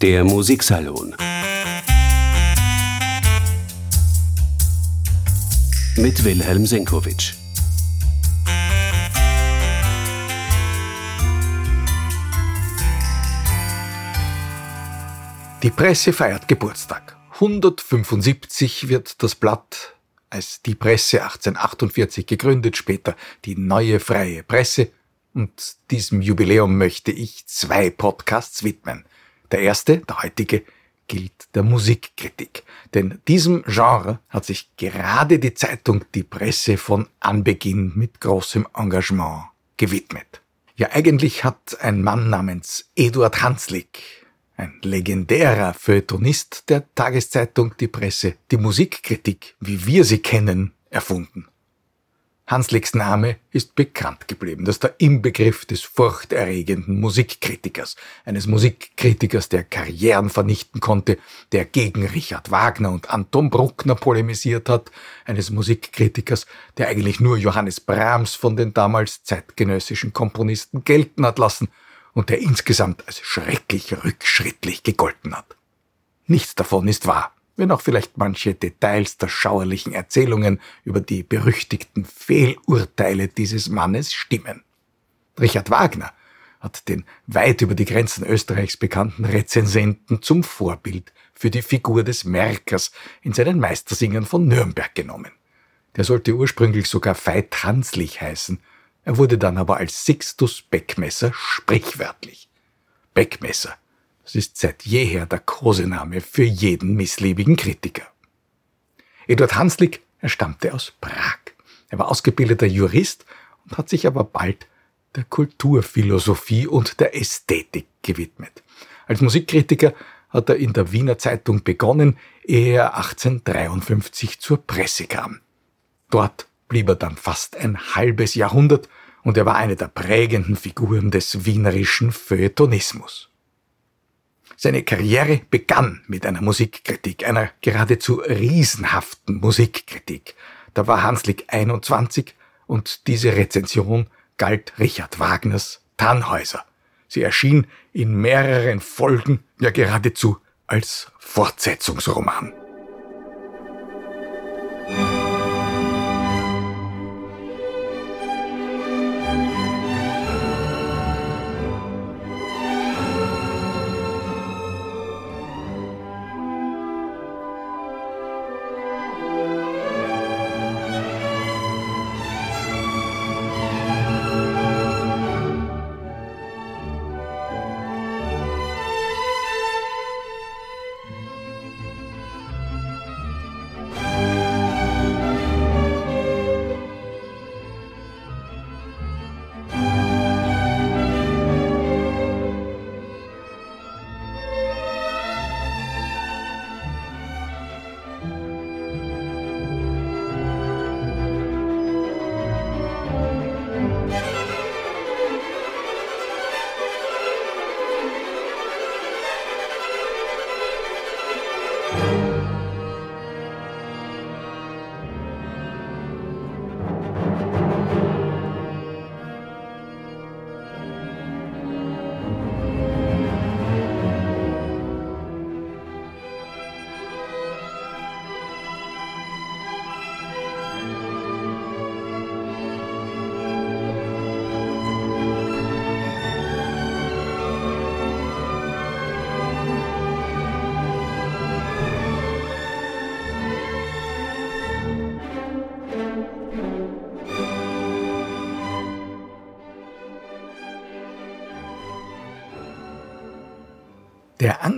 Der Musiksalon mit Wilhelm Senkowitsch. Die Presse feiert Geburtstag. 175 wird das Blatt als die Presse 1848 gegründet, später die neue freie Presse. Und diesem Jubiläum möchte ich zwei Podcasts widmen. Der erste, der heutige, gilt der Musikkritik. Denn diesem Genre hat sich gerade die Zeitung Die Presse von Anbeginn mit großem Engagement gewidmet. Ja, eigentlich hat ein Mann namens Eduard Hanslick ein legendärer Feuilletonist der Tageszeitung Die Presse, die Musikkritik, wie wir sie kennen, erfunden. Hanslicks Name ist bekannt geblieben, dass der Inbegriff des furchterregenden Musikkritikers, eines Musikkritikers, der Karrieren vernichten konnte, der gegen Richard Wagner und Anton Bruckner polemisiert hat, eines Musikkritikers, der eigentlich nur Johannes Brahms von den damals zeitgenössischen Komponisten gelten hat lassen und der insgesamt als schrecklich rückschrittlich gegolten hat. Nichts davon ist wahr, wenn auch vielleicht manche Details der schauerlichen Erzählungen über die berüchtigten Fehlurteile dieses Mannes stimmen. Richard Wagner hat den weit über die Grenzen Österreichs bekannten Rezensenten zum Vorbild für die Figur des Merkers in seinen Meistersingern von Nürnberg genommen. Der sollte ursprünglich sogar Veit Hanslich heißen er wurde dann aber als Sixtus Beckmesser sprichwörtlich. Beckmesser, das ist seit jeher der Kosename für jeden missliebigen Kritiker. Eduard Hanslick, er stammte aus Prag. Er war ausgebildeter Jurist und hat sich aber bald der Kulturphilosophie und der Ästhetik gewidmet. Als Musikkritiker hat er in der Wiener Zeitung begonnen, ehe er 1853 zur Presse kam. Dort blieb er dann fast ein halbes Jahrhundert und er war eine der prägenden Figuren des wienerischen Feuilletonismus. Seine Karriere begann mit einer Musikkritik, einer geradezu riesenhaften Musikkritik. Da war Hanslick 21 und diese Rezension galt Richard Wagners Tannhäuser. Sie erschien in mehreren Folgen ja geradezu als Fortsetzungsroman.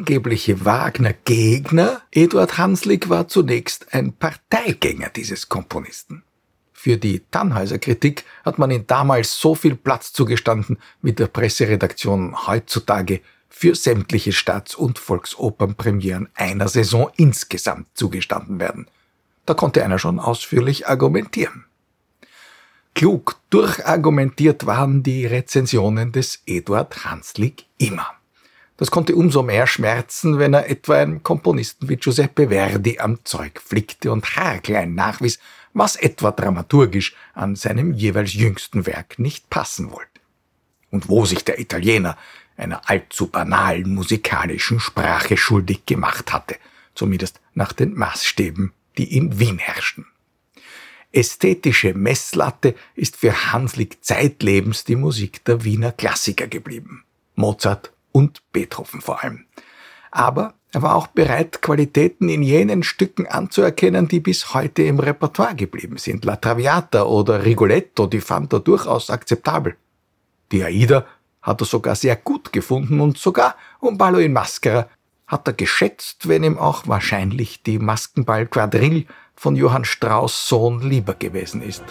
Angebliche Wagner-Gegner Eduard Hanslick war zunächst ein Parteigänger dieses Komponisten. Für die Tannhäuser-Kritik hat man ihm damals so viel Platz zugestanden, wie der Presseredaktion heutzutage für sämtliche Staats- und Volksopernpremieren einer Saison insgesamt zugestanden werden. Da konnte einer schon ausführlich argumentieren. Klug durchargumentiert waren die Rezensionen des Eduard Hanslick immer. Das konnte umso mehr schmerzen, wenn er etwa einen Komponisten wie Giuseppe Verdi am Zeug flickte und haarklein nachwies, was etwa dramaturgisch an seinem jeweils jüngsten Werk nicht passen wollte. und wo sich der Italiener einer allzu banalen musikalischen Sprache schuldig gemacht hatte, zumindest nach den Maßstäben, die in Wien herrschten. Ästhetische Messlatte ist für Hanslick zeitlebens die Musik der Wiener Klassiker geblieben. Mozart und Beethoven vor allem. Aber er war auch bereit, Qualitäten in jenen Stücken anzuerkennen, die bis heute im Repertoire geblieben sind. La Traviata oder Rigoletto, die fand er durchaus akzeptabel. Die Aida hat er sogar sehr gut gefunden und sogar um Ballo in Maschera hat er geschätzt, wenn ihm auch wahrscheinlich die Maskenball Quadrille von Johann Strauss Sohn lieber gewesen ist.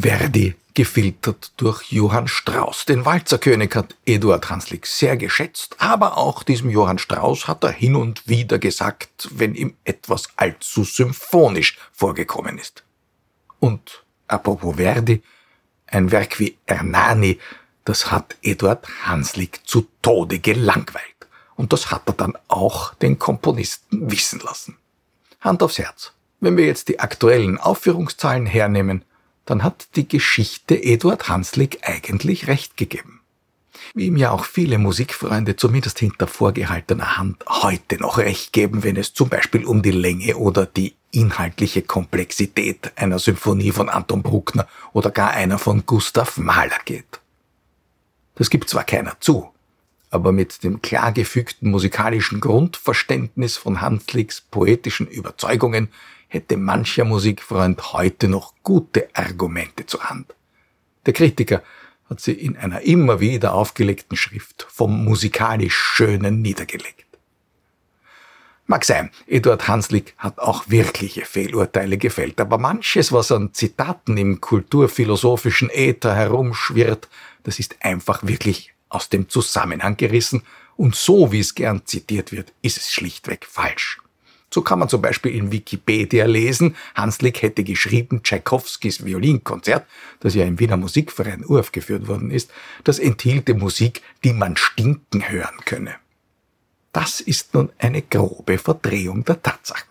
Verdi, gefiltert durch Johann Strauss. Den Walzerkönig hat Eduard Hanslick sehr geschätzt, aber auch diesem Johann Strauss hat er hin und wieder gesagt, wenn ihm etwas allzu symphonisch vorgekommen ist. Und apropos Verdi, ein Werk wie Ernani, das hat Eduard Hanslick zu Tode gelangweilt. Und das hat er dann auch den Komponisten wissen lassen. Hand aufs Herz. Wenn wir jetzt die aktuellen Aufführungszahlen hernehmen, dann hat die Geschichte Eduard Hanslick eigentlich recht gegeben. Wie ihm ja auch viele Musikfreunde zumindest hinter vorgehaltener Hand heute noch recht geben, wenn es zum Beispiel um die Länge oder die inhaltliche Komplexität einer Symphonie von Anton Bruckner oder gar einer von Gustav Mahler geht. Das gibt zwar keiner zu, aber mit dem klar gefügten musikalischen Grundverständnis von Hanslicks poetischen Überzeugungen hätte mancher Musikfreund heute noch gute Argumente zur Hand. Der Kritiker hat sie in einer immer wieder aufgelegten Schrift vom musikalisch Schönen niedergelegt. Mag sein, Eduard Hanslick hat auch wirkliche Fehlurteile gefällt, aber manches, was an Zitaten im kulturphilosophischen Äther herumschwirrt, das ist einfach wirklich aus dem Zusammenhang gerissen und so wie es gern zitiert wird, ist es schlichtweg falsch. So kann man zum Beispiel in Wikipedia lesen, Hanslick hätte geschrieben, Tchaikovskis Violinkonzert, das ja im Wiener Musikverein uraufgeführt worden ist, das enthielte Musik, die man stinken hören könne. Das ist nun eine grobe Verdrehung der Tatsachen.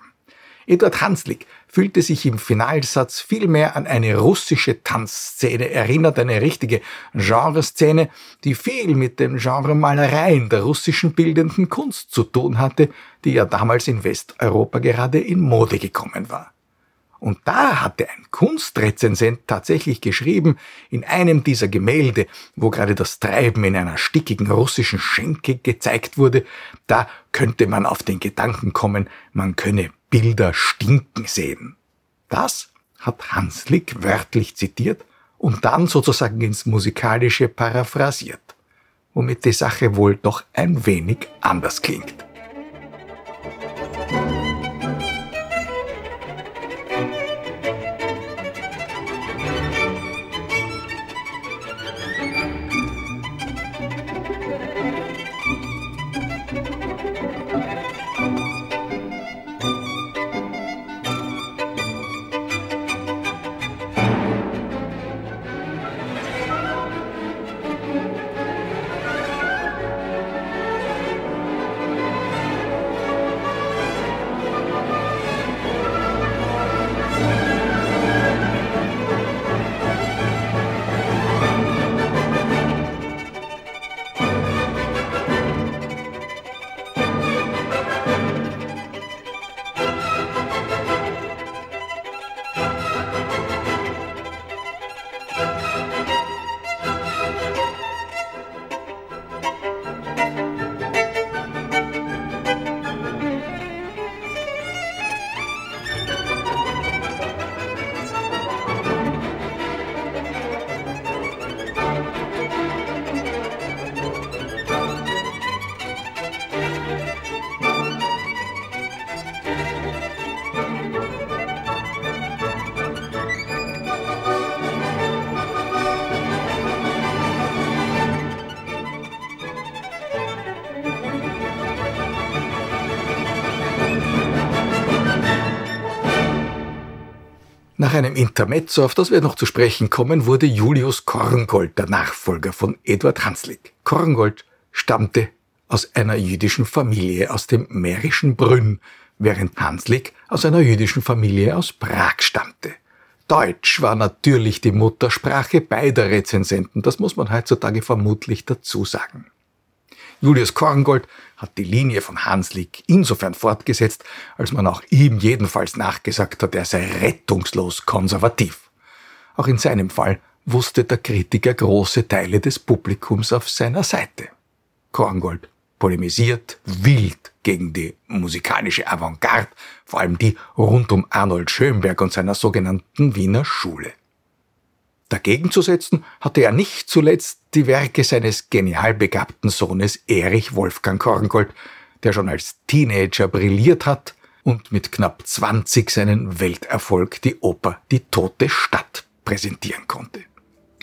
Eduard Hanslick fühlte sich im Finalsatz vielmehr an eine russische Tanzszene erinnert, eine richtige Genreszene, die viel mit dem Genre Malereien der russischen bildenden Kunst zu tun hatte, die ja damals in Westeuropa gerade in Mode gekommen war. Und da hatte ein Kunstrezensent tatsächlich geschrieben, in einem dieser Gemälde, wo gerade das Treiben in einer stickigen russischen Schenke gezeigt wurde, da könnte man auf den Gedanken kommen, man könne Bilder stinken sehen. Das hat Hanslick wörtlich zitiert und dann sozusagen ins Musikalische paraphrasiert, womit die Sache wohl doch ein wenig anders klingt. Einem Intermezzo, auf das wir noch zu sprechen kommen, wurde Julius Korngold der Nachfolger von Eduard Hanslick. Korngold stammte aus einer jüdischen Familie aus dem mährischen Brünn, während Hanslick aus einer jüdischen Familie aus Prag stammte. Deutsch war natürlich die Muttersprache beider Rezensenten, das muss man heutzutage vermutlich dazu sagen. Julius Korngold hat die Linie von Hanslick insofern fortgesetzt, als man auch ihm jedenfalls nachgesagt hat, er sei rettungslos konservativ. Auch in seinem Fall wusste der Kritiker große Teile des Publikums auf seiner Seite. Korngold polemisiert wild gegen die musikalische Avantgarde, vor allem die rund um Arnold Schönberg und seiner sogenannten Wiener Schule. Dagegen zu setzen hatte er nicht zuletzt die Werke seines genial begabten Sohnes Erich Wolfgang Korngold, der schon als Teenager brilliert hat und mit knapp 20 seinen Welterfolg die Oper Die tote Stadt präsentieren konnte.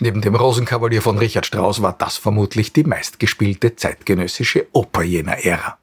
Neben dem Rosenkavalier von Richard Strauss war das vermutlich die meistgespielte zeitgenössische Oper jener Ära.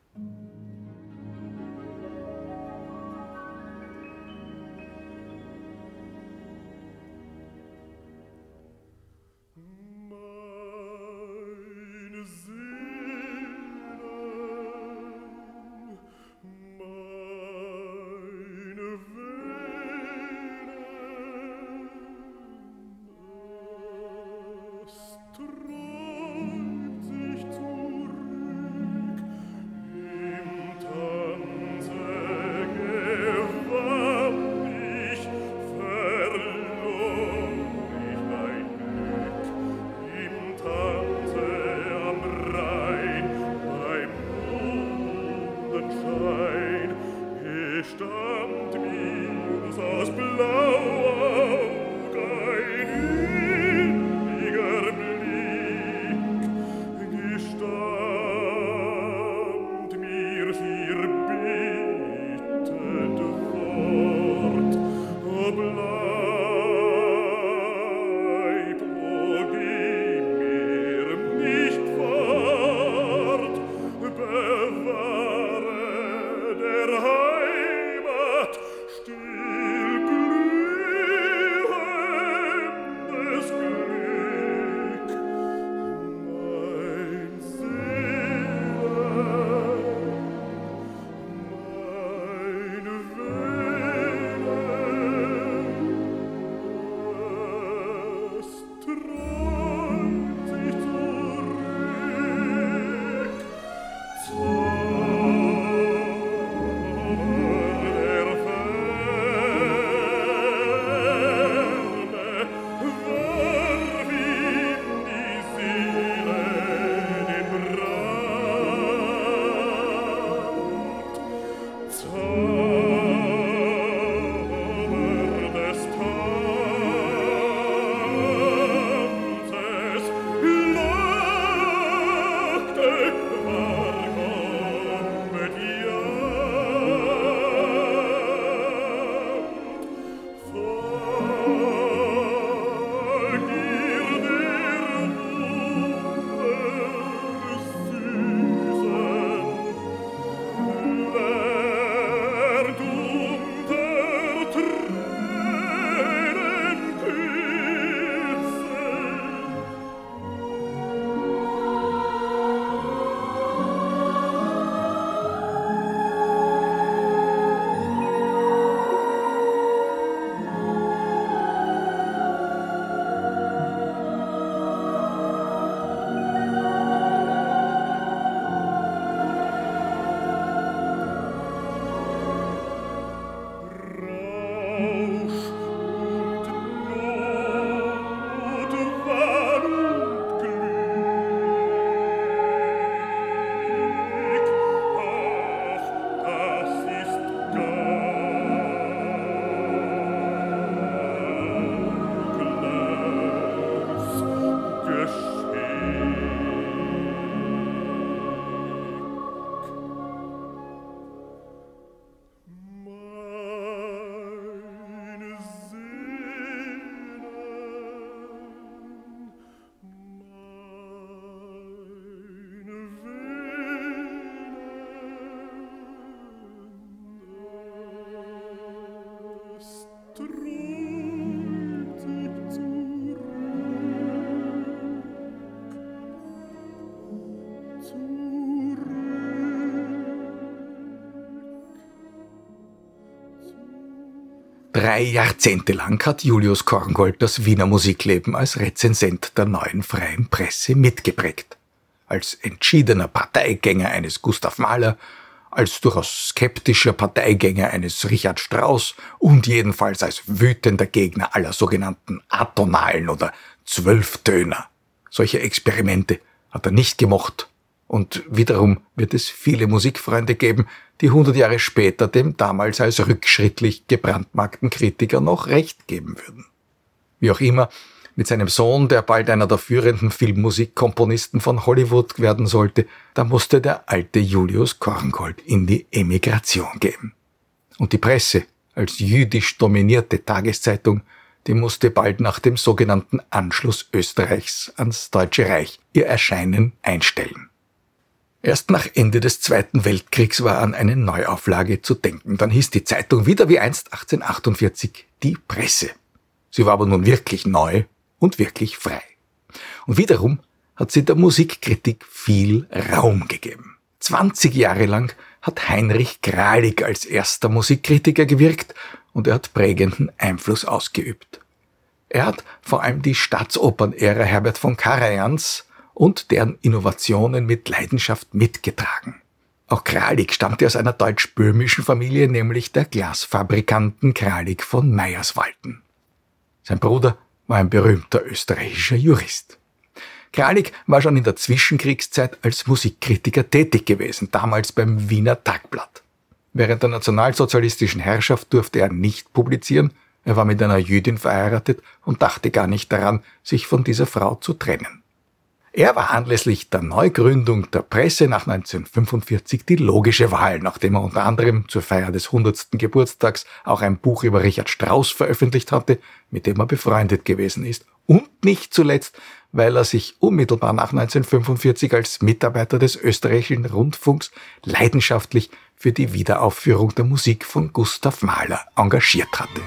Drei Jahrzehnte lang hat Julius Korngold das Wiener Musikleben als Rezensent der neuen freien Presse mitgeprägt. Als entschiedener Parteigänger eines Gustav Mahler, als durchaus skeptischer Parteigänger eines Richard Strauss und jedenfalls als wütender Gegner aller sogenannten atonalen oder Zwölftöner. Solche Experimente hat er nicht gemocht. Und wiederum wird es viele Musikfreunde geben, die hundert Jahre später dem damals als rückschrittlich gebrandmarkten Kritiker noch recht geben würden. Wie auch immer, mit seinem Sohn, der bald einer der führenden Filmmusikkomponisten von Hollywood werden sollte, da musste der alte Julius Korngold in die Emigration gehen. Und die Presse, als jüdisch dominierte Tageszeitung, die musste bald nach dem sogenannten Anschluss Österreichs ans Deutsche Reich ihr Erscheinen einstellen. Erst nach Ende des Zweiten Weltkriegs war an eine Neuauflage zu denken. Dann hieß die Zeitung wieder wie einst 1848 die Presse. Sie war aber nun wirklich neu und wirklich frei. Und wiederum hat sie der Musikkritik viel Raum gegeben. 20 Jahre lang hat Heinrich Kralik als erster Musikkritiker gewirkt und er hat prägenden Einfluss ausgeübt. Er hat vor allem die Staatsopernerära Herbert von Karajans und deren Innovationen mit Leidenschaft mitgetragen. Auch Kralik stammte aus einer deutsch-böhmischen Familie, nämlich der Glasfabrikanten Kralik von Meyerswalden. Sein Bruder war ein berühmter österreichischer Jurist. Kralik war schon in der Zwischenkriegszeit als Musikkritiker tätig gewesen, damals beim Wiener Tagblatt. Während der nationalsozialistischen Herrschaft durfte er nicht publizieren, er war mit einer Jüdin verheiratet und dachte gar nicht daran, sich von dieser Frau zu trennen. Er war anlässlich der Neugründung der Presse nach 1945 die logische Wahl, nachdem er unter anderem zur Feier des 100. Geburtstags auch ein Buch über Richard Strauss veröffentlicht hatte, mit dem er befreundet gewesen ist. Und nicht zuletzt, weil er sich unmittelbar nach 1945 als Mitarbeiter des österreichischen Rundfunks leidenschaftlich für die Wiederaufführung der Musik von Gustav Mahler engagiert hatte.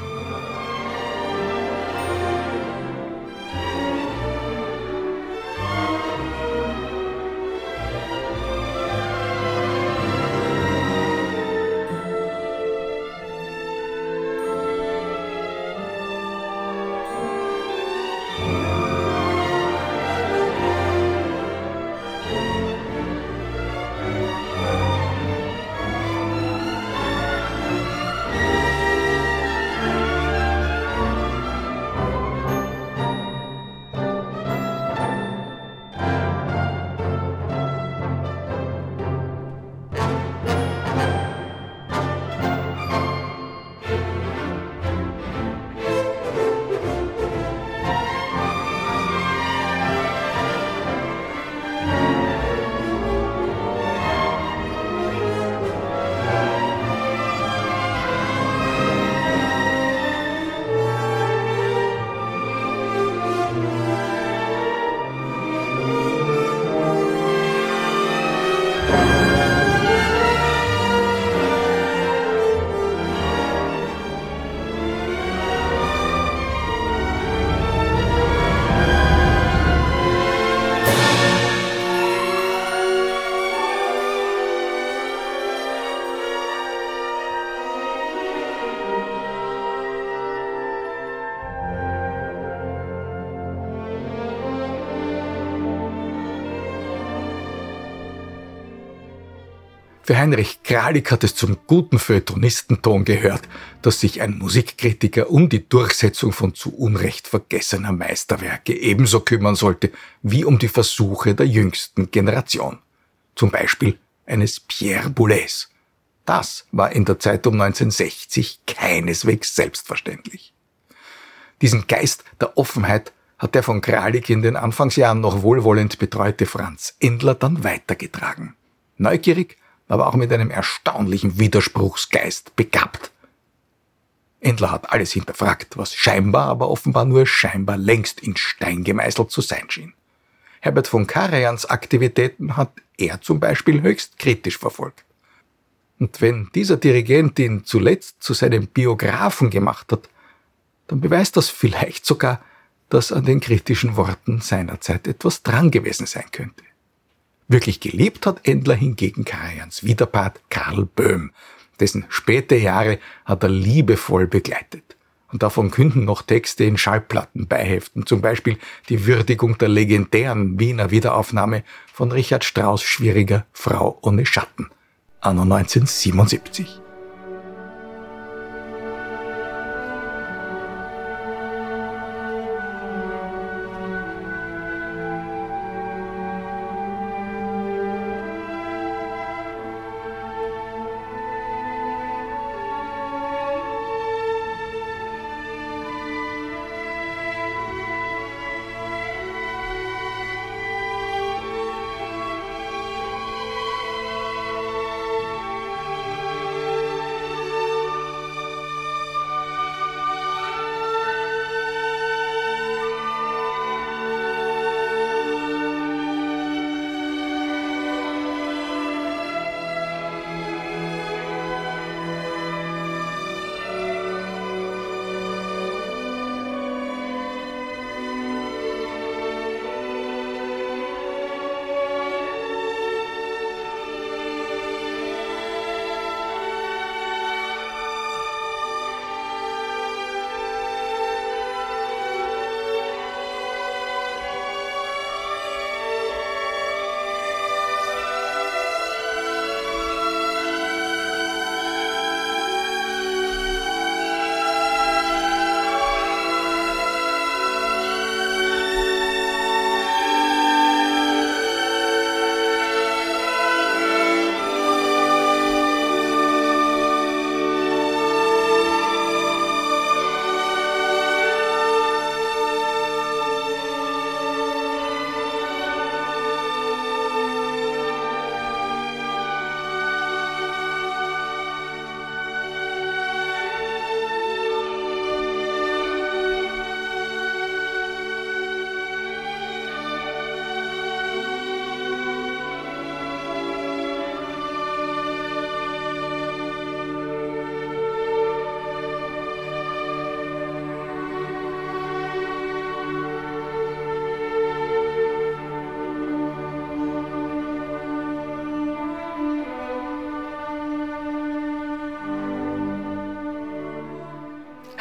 Für Heinrich Kralik hat es zum guten Feuilletonistenton gehört, dass sich ein Musikkritiker um die Durchsetzung von zu Unrecht vergessener Meisterwerke ebenso kümmern sollte wie um die Versuche der jüngsten Generation. Zum Beispiel eines Pierre Boulez. Das war in der Zeit um 1960 keineswegs selbstverständlich. Diesen Geist der Offenheit hat der von Kralik in den Anfangsjahren noch wohlwollend betreute Franz Endler dann weitergetragen. Neugierig aber auch mit einem erstaunlichen Widerspruchsgeist begabt. Endler hat alles hinterfragt, was scheinbar, aber offenbar nur scheinbar längst in Stein gemeißelt zu sein schien. Herbert von Karajans Aktivitäten hat er zum Beispiel höchst kritisch verfolgt. Und wenn dieser Dirigent ihn zuletzt zu seinem Biografen gemacht hat, dann beweist das vielleicht sogar, dass an den kritischen Worten seinerzeit etwas dran gewesen sein könnte. Wirklich geliebt hat Endler hingegen Karajans Widerpart Karl Böhm, dessen späte Jahre hat er liebevoll begleitet. Und davon künden noch Texte in Schallplatten beiheften, zum Beispiel die Würdigung der legendären Wiener Wiederaufnahme von Richard Strauss' schwieriger Frau ohne Schatten, anno 1977.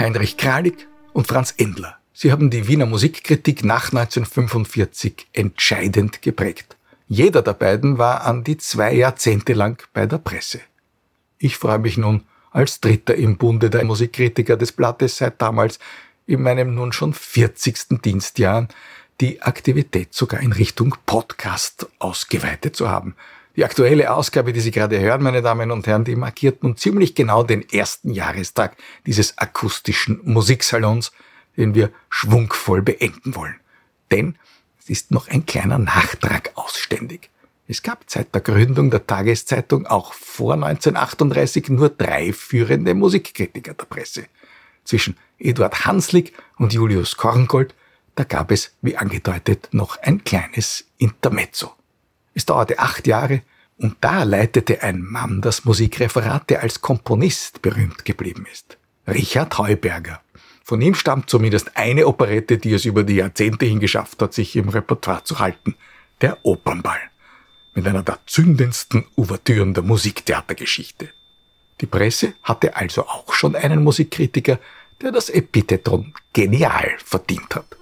Heinrich Kralik und Franz Endler. Sie haben die Wiener Musikkritik nach 1945 entscheidend geprägt. Jeder der beiden war an die zwei Jahrzehnte lang bei der Presse. Ich freue mich nun als Dritter im Bunde der Musikkritiker des Blattes seit damals in meinem nun schon 40. Dienstjahr die Aktivität sogar in Richtung Podcast ausgeweitet zu haben. Die aktuelle Ausgabe, die Sie gerade hören, meine Damen und Herren, die markiert nun ziemlich genau den ersten Jahrestag dieses akustischen Musiksalons, den wir schwungvoll beenden wollen. Denn es ist noch ein kleiner Nachtrag ausständig. Es gab seit der Gründung der Tageszeitung auch vor 1938 nur drei führende Musikkritiker der Presse. Zwischen Eduard Hanslick und Julius Korngold, da gab es, wie angedeutet, noch ein kleines Intermezzo. Es dauerte acht Jahre und da leitete ein Mann das Musikreferat, der als Komponist berühmt geblieben ist. Richard Heuberger. Von ihm stammt zumindest eine Operette, die es über die Jahrzehnte hin geschafft hat, sich im Repertoire zu halten. Der Opernball. Mit einer der zündendsten Ouvertüren der Musiktheatergeschichte. Die Presse hatte also auch schon einen Musikkritiker, der das Epitheton genial verdient hat.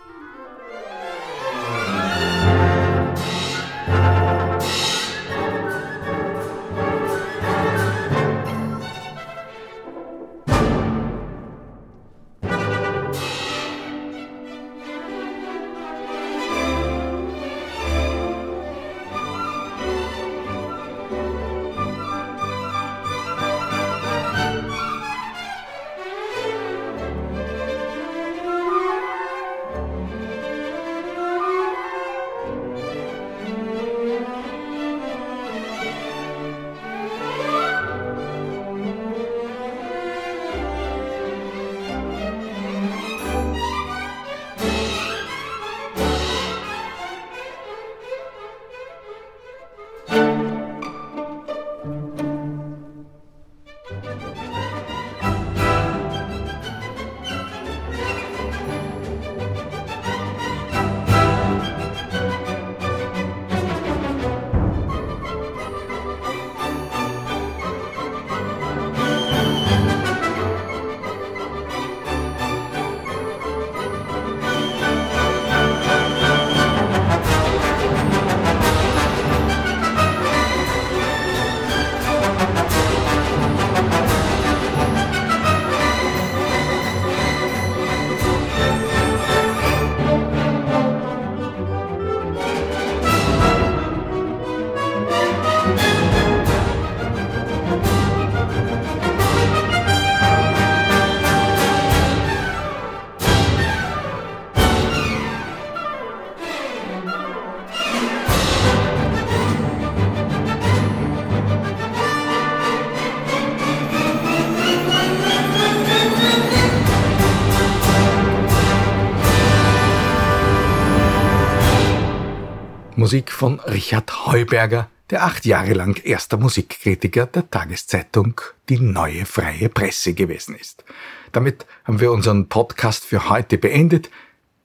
Musik von Richard Heuberger, der acht Jahre lang erster Musikkritiker der Tageszeitung Die Neue Freie Presse gewesen ist. Damit haben wir unseren Podcast für heute beendet.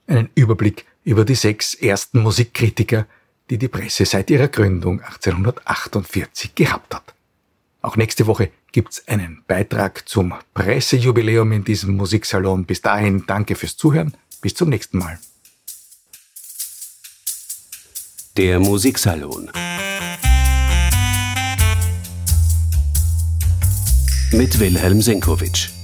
Einen Überblick über die sechs ersten Musikkritiker, die die Presse seit ihrer Gründung 1848 gehabt hat. Auch nächste Woche gibt's einen Beitrag zum Pressejubiläum in diesem Musiksalon. Bis dahin danke fürs Zuhören. Bis zum nächsten Mal. Der Musiksalon. Mit Wilhelm Senkowitsch.